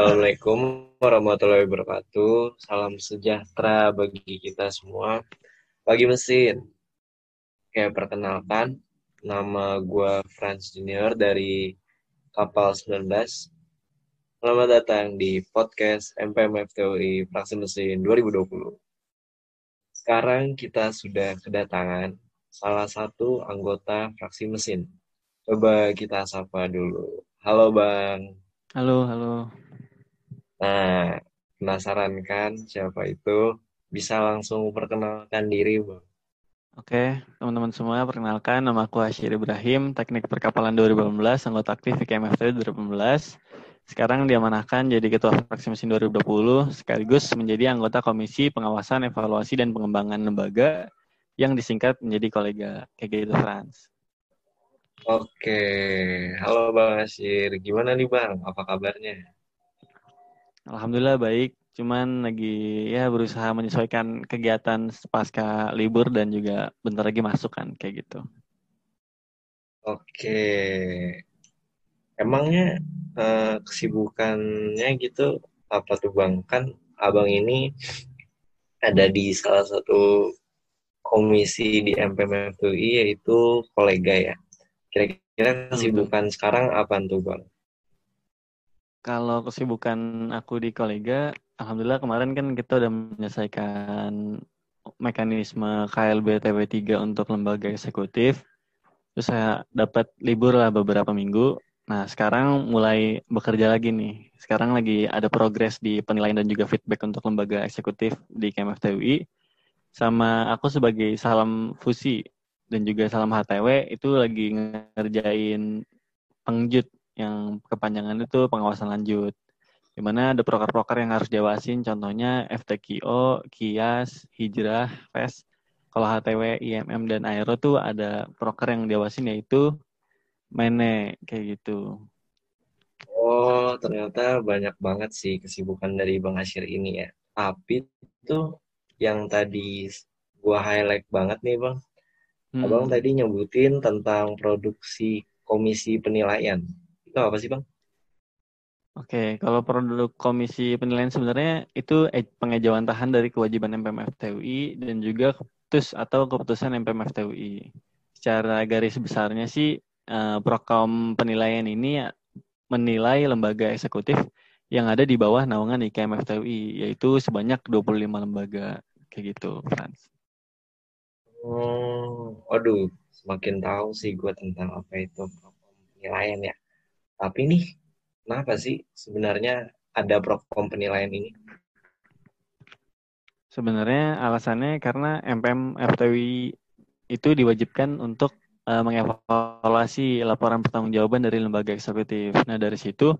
Assalamualaikum warahmatullahi wabarakatuh. Salam sejahtera bagi kita semua. Pagi mesin. Kayak perkenalkan, nama gue Franz Junior dari Kapal 19. Selamat datang di podcast MPMF TUI Fraksi Mesin 2020. Sekarang kita sudah kedatangan salah satu anggota fraksi mesin. Coba kita sapa dulu. Halo Bang. Halo, halo. Nah, penasaran kan siapa itu? Bisa langsung perkenalkan diri, Bang. Oke, teman-teman semua, perkenalkan nama aku Asyir Ibrahim, Teknik Perkapalan 2018, anggota aktif di KMFT 2018. Sekarang diamanahkan jadi Ketua Fraksi Mesin 2020, sekaligus menjadi anggota Komisi Pengawasan, Evaluasi, dan Pengembangan Lembaga yang disingkat menjadi kolega kayak gitu. Oke, halo Bang Asyir. Gimana nih Bang? Apa kabarnya? Alhamdulillah baik, cuman lagi ya berusaha menyesuaikan kegiatan pasca libur dan juga bentar lagi masuk kan kayak gitu. Oke, emangnya eh, kesibukannya gitu apa tuh bang? Kan abang ini ada di salah satu komisi di MPMFUI yaitu kolega ya. Kira-kira kesibukan hmm. sekarang apa tuh bang? Kalau kesibukan aku di kolega, alhamdulillah kemarin kan kita udah menyelesaikan mekanisme KLB TW3 untuk lembaga eksekutif. Terus saya dapat libur lah beberapa minggu. Nah, sekarang mulai bekerja lagi nih. Sekarang lagi ada progres di penilaian dan juga feedback untuk lembaga eksekutif di KMFTUI. Sama aku sebagai salam fusi dan juga salam HTW itu lagi ngerjain pengjut yang kepanjangan itu pengawasan lanjut. Di mana ada proker-proker yang harus diawasin, contohnya FTQO, KIAS, Hijrah, FES. Kalau HTW, IMM, dan Aero tuh ada proker yang diawasin yaitu MENE, kayak gitu. Oh, ternyata banyak banget sih kesibukan dari Bang Asyir ini ya. Tapi itu yang tadi gua highlight banget nih Bang. Hmm. Abang tadi nyebutin tentang produksi komisi penilaian. Itu apa sih, Bang? Oke, kalau produk komisi penilaian sebenarnya itu pengejauhan tahan dari kewajiban MPMF TUI dan juga keputus atau keputusan MPMF TUI. Secara garis besarnya sih eh, prokom penilaian ini menilai lembaga eksekutif yang ada di bawah naungan IKMF TUI yaitu sebanyak 25 lembaga kayak gitu, Frans. Oh, aduh, semakin tahu sih gue tentang apa itu prokom penilaian ya. Tapi nih, kenapa sih sebenarnya ada prokom penilaian ini? Sebenarnya alasannya karena MPM FTW itu diwajibkan untuk uh, mengevaluasi laporan pertanggungjawaban dari lembaga eksekutif. Nah dari situ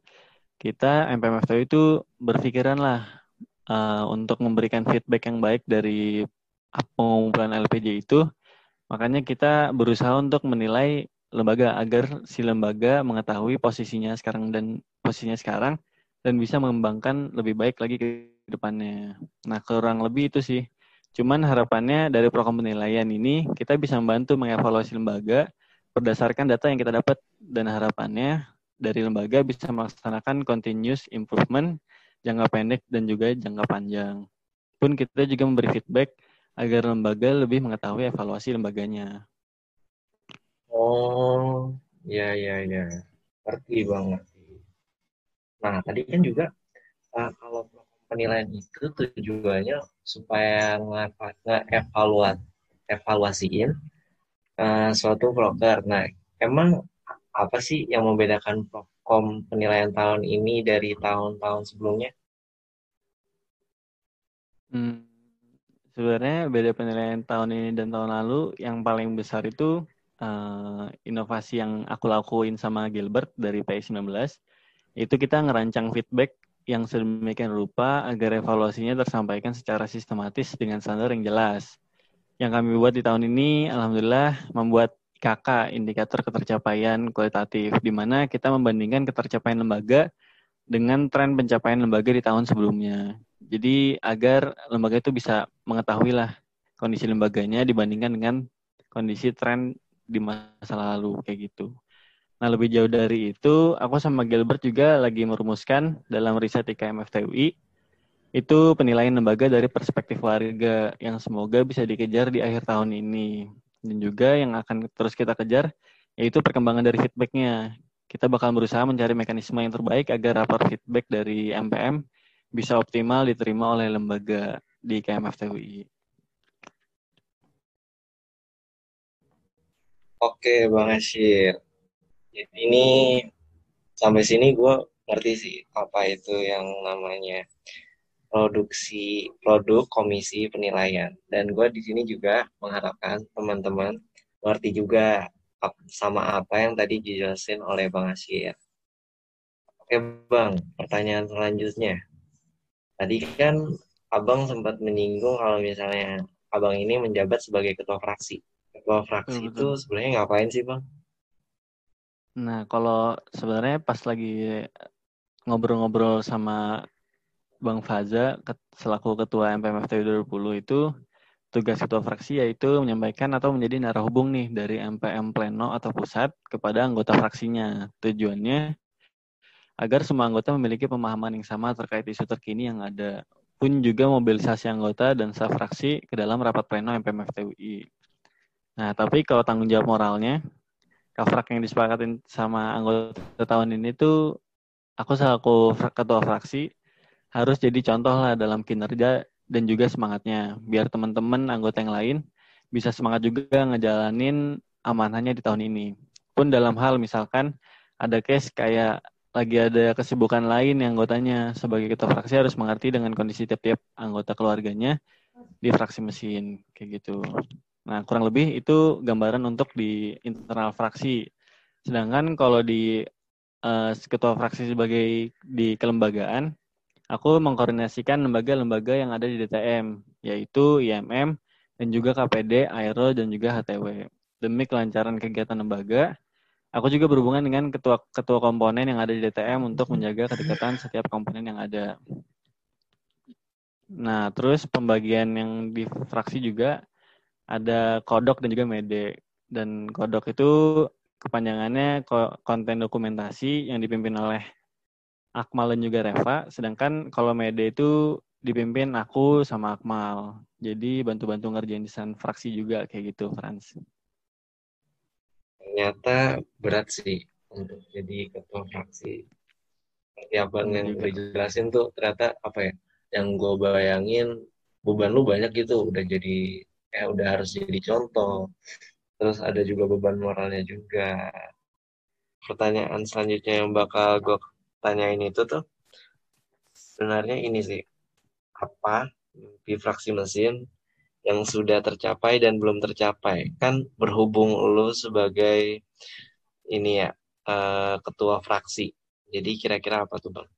kita MPM FTW itu berpikiran lah uh, untuk memberikan feedback yang baik dari pengumpulan LPJ itu. Makanya kita berusaha untuk menilai lembaga agar si lembaga mengetahui posisinya sekarang dan posisinya sekarang dan bisa mengembangkan lebih baik lagi ke depannya. Nah, kurang lebih itu sih. Cuman harapannya dari program penilaian ini kita bisa membantu mengevaluasi lembaga berdasarkan data yang kita dapat dan harapannya dari lembaga bisa melaksanakan continuous improvement jangka pendek dan juga jangka panjang. Pun kita juga memberi feedback agar lembaga lebih mengetahui evaluasi lembaganya. Oh, ya ya ya. Ngerti banget. Nah, tadi kan juga uh, kalau penilaian itu tujuannya supaya nge-evaluat evaluasiin uh, suatu broker. Nah, emang apa sih yang membedakan prokom penilaian tahun ini dari tahun-tahun sebelumnya? Hmm, sebenarnya beda penilaian tahun ini dan tahun lalu yang paling besar itu uh, inovasi yang aku lakuin sama Gilbert dari PI19 itu kita ngerancang feedback yang sedemikian rupa agar evaluasinya tersampaikan secara sistematis dengan standar yang jelas. Yang kami buat di tahun ini, alhamdulillah, membuat KK indikator ketercapaian kualitatif, di mana kita membandingkan ketercapaian lembaga dengan tren pencapaian lembaga di tahun sebelumnya. Jadi agar lembaga itu bisa mengetahui lah kondisi lembaganya dibandingkan dengan kondisi tren di masa lalu kayak gitu. Nah, lebih jauh dari itu, aku sama Gilbert juga lagi merumuskan dalam riset IKM FTUI itu penilaian lembaga dari perspektif warga yang semoga bisa dikejar di akhir tahun ini. Dan juga yang akan terus kita kejar yaitu perkembangan dari feedbacknya. Kita bakal berusaha mencari mekanisme yang terbaik agar rapor feedback dari MPM bisa optimal diterima oleh lembaga di IKM FTUI. Oke, Bang Asyir. Ini sampai sini gue ngerti sih apa itu yang namanya produksi produk komisi penilaian dan gue di sini juga mengharapkan teman-teman ngerti juga sama apa yang tadi dijelasin oleh Bang Asyir. Oke Bang, pertanyaan selanjutnya. Tadi kan Abang sempat menyinggung kalau misalnya Abang ini menjabat sebagai ketua fraksi. Ketua fraksi betul, betul. itu sebenarnya ngapain sih Bang? Nah, kalau sebenarnya pas lagi ngobrol-ngobrol sama Bang Faza selaku ketua MPMFT 2020 itu tugas ketua fraksi yaitu menyampaikan atau menjadi narahubung nih dari MPM Pleno atau pusat kepada anggota fraksinya. Tujuannya agar semua anggota memiliki pemahaman yang sama terkait isu terkini yang ada. Pun juga mobilisasi anggota dan staf fraksi ke dalam rapat pleno MPMFT UI. Nah, tapi kalau tanggung jawab moralnya, kafrak yang disepakatin sama anggota tahun ini tuh aku selaku ketua fraksi harus jadi contoh lah dalam kinerja dan juga semangatnya biar teman-teman anggota yang lain bisa semangat juga ngejalanin amanahnya di tahun ini. Pun dalam hal misalkan ada case kayak lagi ada kesibukan lain yang anggotanya sebagai ketua fraksi harus mengerti dengan kondisi tiap-tiap anggota keluarganya di fraksi mesin kayak gitu. Nah, kurang lebih itu gambaran untuk di internal fraksi. Sedangkan kalau di uh, ketua fraksi sebagai di kelembagaan, aku mengkoordinasikan lembaga-lembaga yang ada di DTM, yaitu IMM dan juga KPD, Aero, dan juga HTW. Demi kelancaran kegiatan lembaga, aku juga berhubungan dengan ketua ketua komponen yang ada di DTM untuk menjaga kedekatan setiap komponen yang ada. Nah, terus pembagian yang di fraksi juga ada kodok dan juga mede. Dan kodok itu kepanjangannya konten dokumentasi yang dipimpin oleh Akmal dan juga Reva. Sedangkan kalau mede itu dipimpin aku sama Akmal. Jadi bantu-bantu ngerjain desain fraksi juga kayak gitu, Frans. Ternyata berat sih untuk jadi ketua fraksi. Seperti abang yang dijelasin tuh ternyata apa ya, yang gue bayangin beban lu banyak gitu, udah jadi kayak udah harus jadi contoh. Terus ada juga beban moralnya juga. Pertanyaan selanjutnya yang bakal gue tanyain itu tuh sebenarnya ini sih apa di fraksi mesin yang sudah tercapai dan belum tercapai? Kan berhubung lu sebagai ini ya uh, ketua fraksi jadi kira-kira apa tuh bang?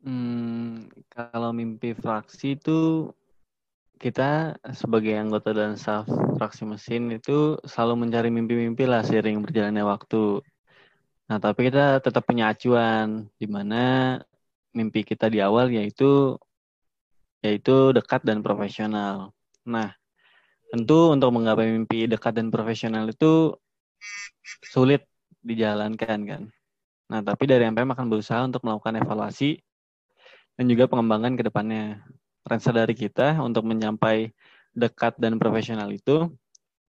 Hmm, kalau mimpi fraksi itu kita sebagai anggota dan staff fraksi mesin itu selalu mencari mimpi-mimpi lah sering berjalannya waktu. Nah, tapi kita tetap punya acuan di mana mimpi kita di awal yaitu yaitu dekat dan profesional. Nah, tentu untuk menggapai mimpi dekat dan profesional itu sulit dijalankan kan. Nah, tapi dari MPM akan berusaha untuk melakukan evaluasi dan juga pengembangan ke depannya ransa dari kita untuk menyampai dekat dan profesional itu,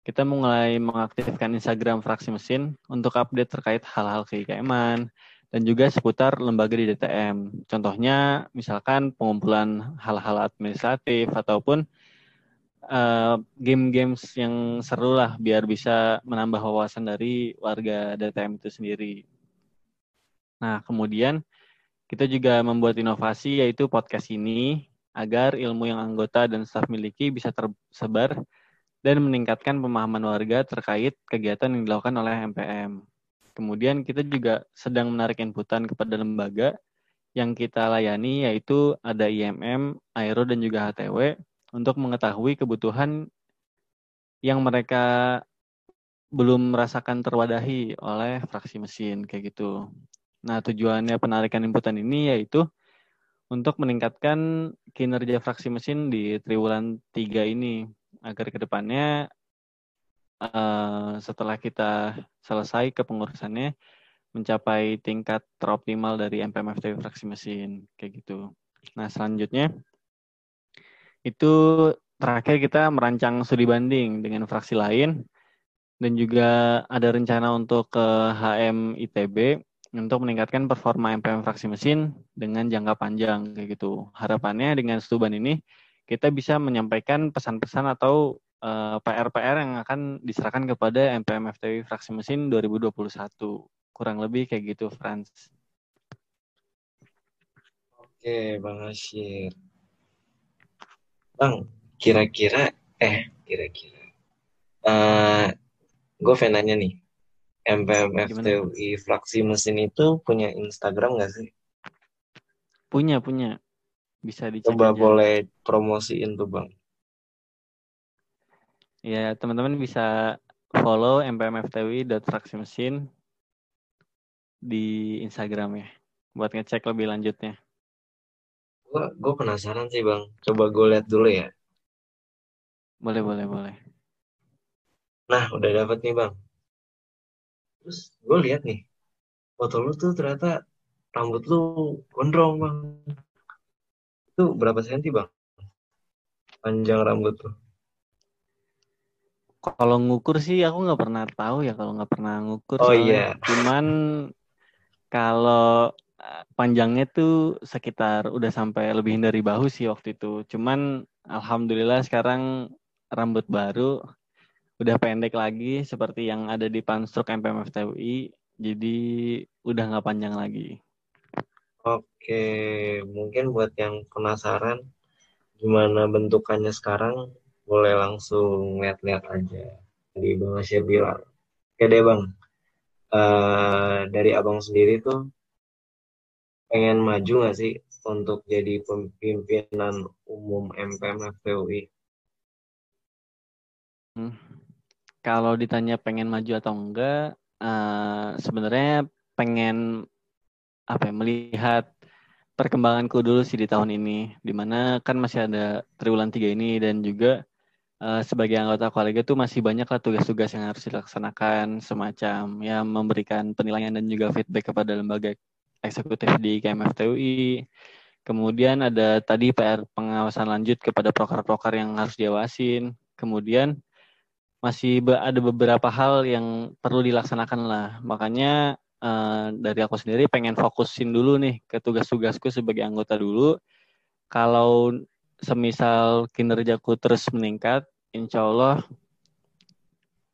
kita mulai mengaktifkan Instagram fraksi mesin untuk update terkait hal-hal keikaman dan juga seputar lembaga di DTM. Contohnya, misalkan pengumpulan hal-hal administratif ataupun uh, game-games yang seru lah biar bisa menambah wawasan dari warga DTM itu sendiri. Nah, kemudian kita juga membuat inovasi yaitu podcast ini agar ilmu yang anggota dan staf miliki bisa tersebar dan meningkatkan pemahaman warga terkait kegiatan yang dilakukan oleh MPM. Kemudian kita juga sedang menarik inputan kepada lembaga yang kita layani yaitu ada IMM, Aero, dan juga HTW untuk mengetahui kebutuhan yang mereka belum merasakan terwadahi oleh fraksi mesin kayak gitu. Nah, tujuannya penarikan inputan ini yaitu untuk meningkatkan kinerja fraksi mesin di triwulan 3 ini agar ke depannya uh, setelah kita selesai kepengurusannya mencapai tingkat teroptimal dari MPMFTW fraksi mesin kayak gitu. Nah selanjutnya itu terakhir kita merancang studi banding dengan fraksi lain dan juga ada rencana untuk ke HM ITB untuk meningkatkan performa MPM fraksi mesin dengan jangka panjang kayak gitu. Harapannya dengan stuban ini kita bisa menyampaikan pesan-pesan atau uh, eh, PR-PR yang akan diserahkan kepada MPM FTW fraksi mesin 2021. Kurang lebih kayak gitu, Franz. Oke, Bang Asyir. Bang, kira-kira, eh, kira-kira. Uh, gue pengen nih MPM FTUI fraksi mesin itu punya Instagram nggak sih? Punya punya. Bisa dicek coba aja. boleh promosiin tuh bang. Ya teman-teman bisa follow MPM FTUI fraksi mesin di Instagram ya buat ngecek lebih lanjutnya. Gue penasaran sih bang. Coba gue lihat dulu ya. Boleh boleh boleh. Nah, udah dapet nih bang. Terus gue lihat nih, foto lu tuh ternyata rambut lu gondrong bang. Itu berapa senti bang? Panjang rambut tuh. Kalau ngukur sih aku nggak pernah tahu ya kalau nggak pernah ngukur. Oh iya. Cuman kalau eh, panjangnya tuh sekitar udah sampai lebih dari bahu sih waktu itu. Cuman alhamdulillah sekarang rambut baru udah pendek lagi seperti yang ada di Panstruk MPMF TUI, jadi udah nggak panjang lagi. Oke, mungkin buat yang penasaran gimana bentukannya sekarang, boleh langsung lihat-lihat aja di Bang Asyir bilang. Oke deh Bang, uh, dari Abang sendiri tuh pengen maju nggak sih untuk jadi pimpinan umum MPMF TUI? Hmm kalau ditanya pengen maju atau enggak, uh, sebenarnya pengen apa ya, melihat perkembanganku dulu sih di tahun ini, di mana kan masih ada triwulan tiga ini dan juga uh, sebagai anggota kolega tuh masih banyak lah tugas-tugas yang harus dilaksanakan, semacam ya memberikan penilaian dan juga feedback kepada lembaga eksekutif di KMFTUI. Kemudian ada tadi PR pengawasan lanjut kepada proker-proker yang harus diawasin. Kemudian masih ada beberapa hal yang perlu dilaksanakan lah. Makanya uh, dari aku sendiri pengen fokusin dulu nih ke tugas-tugasku sebagai anggota dulu. Kalau semisal kinerjaku terus meningkat, insya Allah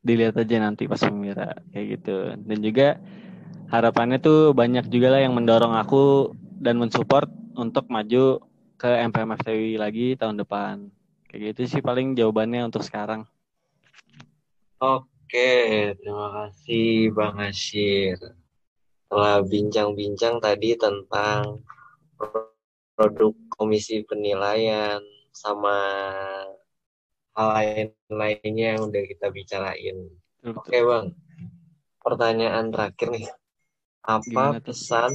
dilihat aja nanti pas pemira kayak gitu. Dan juga harapannya tuh banyak juga lah yang mendorong aku dan mensupport untuk maju ke MPMFTW lagi tahun depan. Kayak gitu sih paling jawabannya untuk sekarang. Oke, terima kasih Bang Asyir. Setelah bincang-bincang tadi tentang produk komisi penilaian sama hal lain-lainnya yang udah kita bicarain. Oke Bang, pertanyaan terakhir nih. Apa Gimana pesan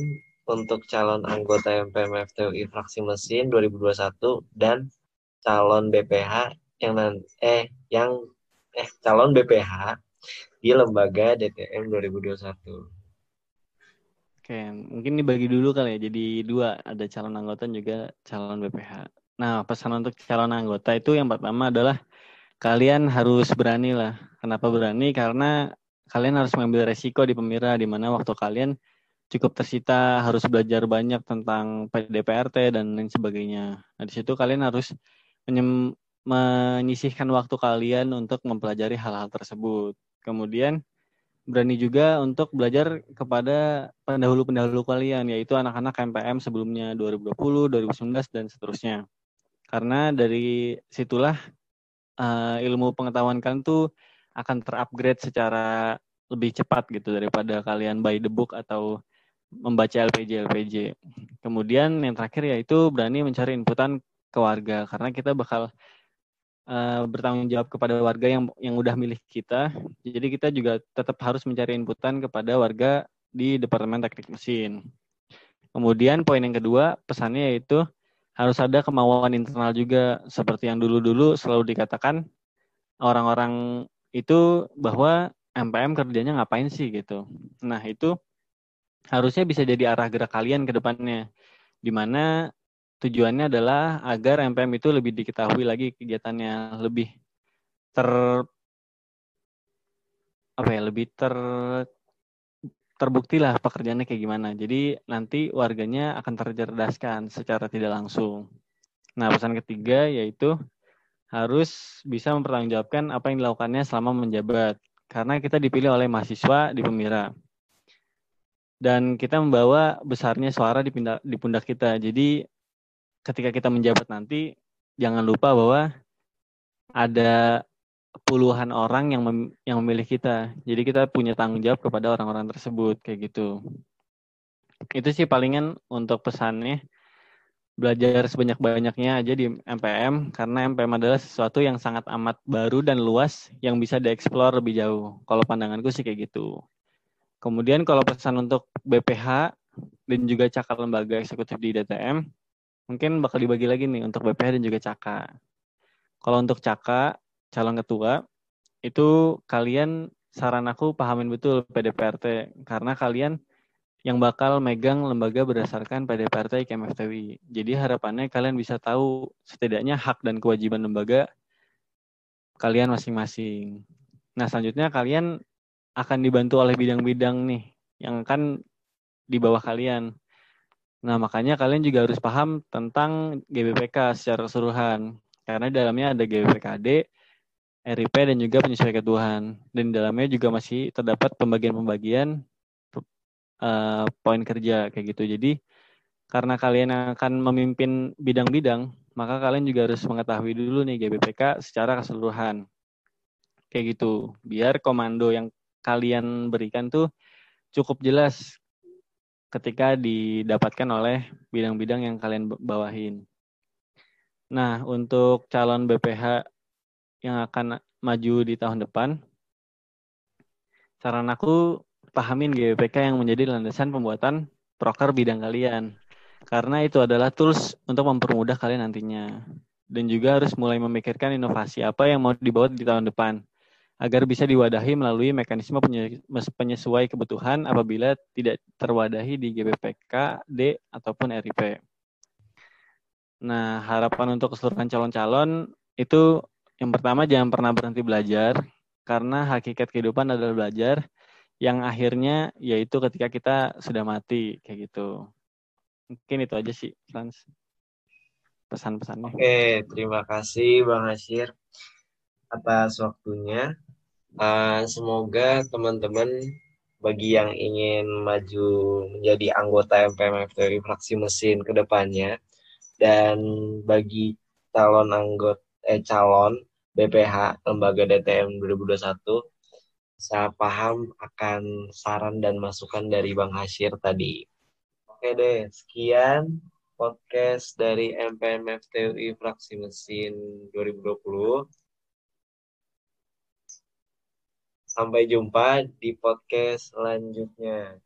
untuk calon anggota MPMF TUI fraksi mesin 2021 dan calon BPH yang nanti eh yang eh calon BPH di lembaga DTM 2021. Oke, mungkin dibagi dulu kali ya. Jadi dua, ada calon anggota juga calon BPH. Nah, pesan untuk calon anggota itu yang pertama adalah kalian harus berani lah. Kenapa berani? Karena kalian harus mengambil resiko di pemira, di mana waktu kalian cukup tersita, harus belajar banyak tentang PDPRT dan lain sebagainya. Nah, di situ kalian harus menyisihkan waktu kalian untuk mempelajari hal-hal tersebut. Kemudian berani juga untuk belajar kepada pendahulu-pendahulu kalian, yaitu anak-anak MPM sebelumnya 2020, 2019, dan seterusnya. Karena dari situlah uh, ilmu pengetahuan kalian tuh akan terupgrade secara lebih cepat gitu daripada kalian by the book atau membaca LPJ LPJ. Kemudian yang terakhir yaitu berani mencari inputan ke warga karena kita bakal uh, bertanggung jawab kepada warga yang yang udah milih kita. Jadi kita juga tetap harus mencari inputan kepada warga di Departemen Teknik Mesin. Kemudian poin yang kedua pesannya yaitu harus ada kemauan internal juga seperti yang dulu-dulu selalu dikatakan orang-orang itu bahwa MPM kerjanya ngapain sih gitu. Nah, itu harusnya bisa jadi arah gerak kalian ke depannya. Di mana tujuannya adalah agar MPM itu lebih diketahui lagi kegiatannya, lebih ter apa ya, lebih ter terbukti lah pekerjaannya kayak gimana. Jadi nanti warganya akan tercerdaskan secara tidak langsung. Nah, pesan ketiga yaitu harus bisa mempertanggungjawabkan apa yang dilakukannya selama menjabat. Karena kita dipilih oleh mahasiswa di Pemira. Dan kita membawa besarnya suara di pundak kita. Jadi ketika kita menjabat nanti, jangan lupa bahwa ada puluhan orang yang mem yang memilih kita. Jadi kita punya tanggung jawab kepada orang-orang tersebut kayak gitu. Itu sih palingan untuk pesannya belajar sebanyak-banyaknya aja di MPM karena MPM adalah sesuatu yang sangat amat baru dan luas yang bisa dieksplor lebih jauh. Kalau pandanganku sih kayak gitu. Kemudian kalau pesan untuk BPH dan juga cakar lembaga eksekutif di DTM, mungkin bakal dibagi lagi nih untuk BPH dan juga Caka. Kalau untuk Caka, calon ketua, itu kalian saran aku pahamin betul PDPRT karena kalian yang bakal megang lembaga berdasarkan PDPRT KMFTW. Jadi harapannya kalian bisa tahu setidaknya hak dan kewajiban lembaga kalian masing-masing. Nah, selanjutnya kalian akan dibantu oleh bidang-bidang nih yang akan di bawah kalian. Nah, makanya kalian juga harus paham tentang GBPK secara keseluruhan. Karena di dalamnya ada GBPKD, RIP, dan juga penyesuaian kebutuhan. Dan di dalamnya juga masih terdapat pembagian-pembagian uh, poin kerja kayak gitu. Jadi karena kalian akan memimpin bidang-bidang, maka kalian juga harus mengetahui dulu nih GBPK secara keseluruhan. Kayak gitu. Biar komando yang kalian berikan tuh cukup jelas ketika didapatkan oleh bidang-bidang yang kalian bawahin. Nah, untuk calon BPH yang akan maju di tahun depan, saran aku pahamin GWPK yang menjadi landasan pembuatan proker bidang kalian. Karena itu adalah tools untuk mempermudah kalian nantinya. Dan juga harus mulai memikirkan inovasi apa yang mau dibawa di tahun depan. Agar bisa diwadahi melalui mekanisme penyesuai kebutuhan apabila tidak terwadahi di GBPK, D, ataupun RIP. Nah, harapan untuk keseluruhan calon-calon itu yang pertama jangan pernah berhenti belajar karena hakikat kehidupan adalah belajar yang akhirnya yaitu ketika kita sudah mati kayak gitu. Mungkin itu aja sih, Frans. Pesan-pesannya. Oke, terima kasih Bang Asyir atas waktunya. Uh, semoga teman-teman bagi yang ingin maju menjadi anggota MPM FTW fraksi mesin ke depannya dan bagi calon anggota eh calon BPH lembaga DTM 2021 saya paham akan saran dan masukan dari Bang Hasyir tadi. Oke deh, sekian podcast dari MPM FTUI Fraksi Mesin 2020. Sampai jumpa di podcast selanjutnya.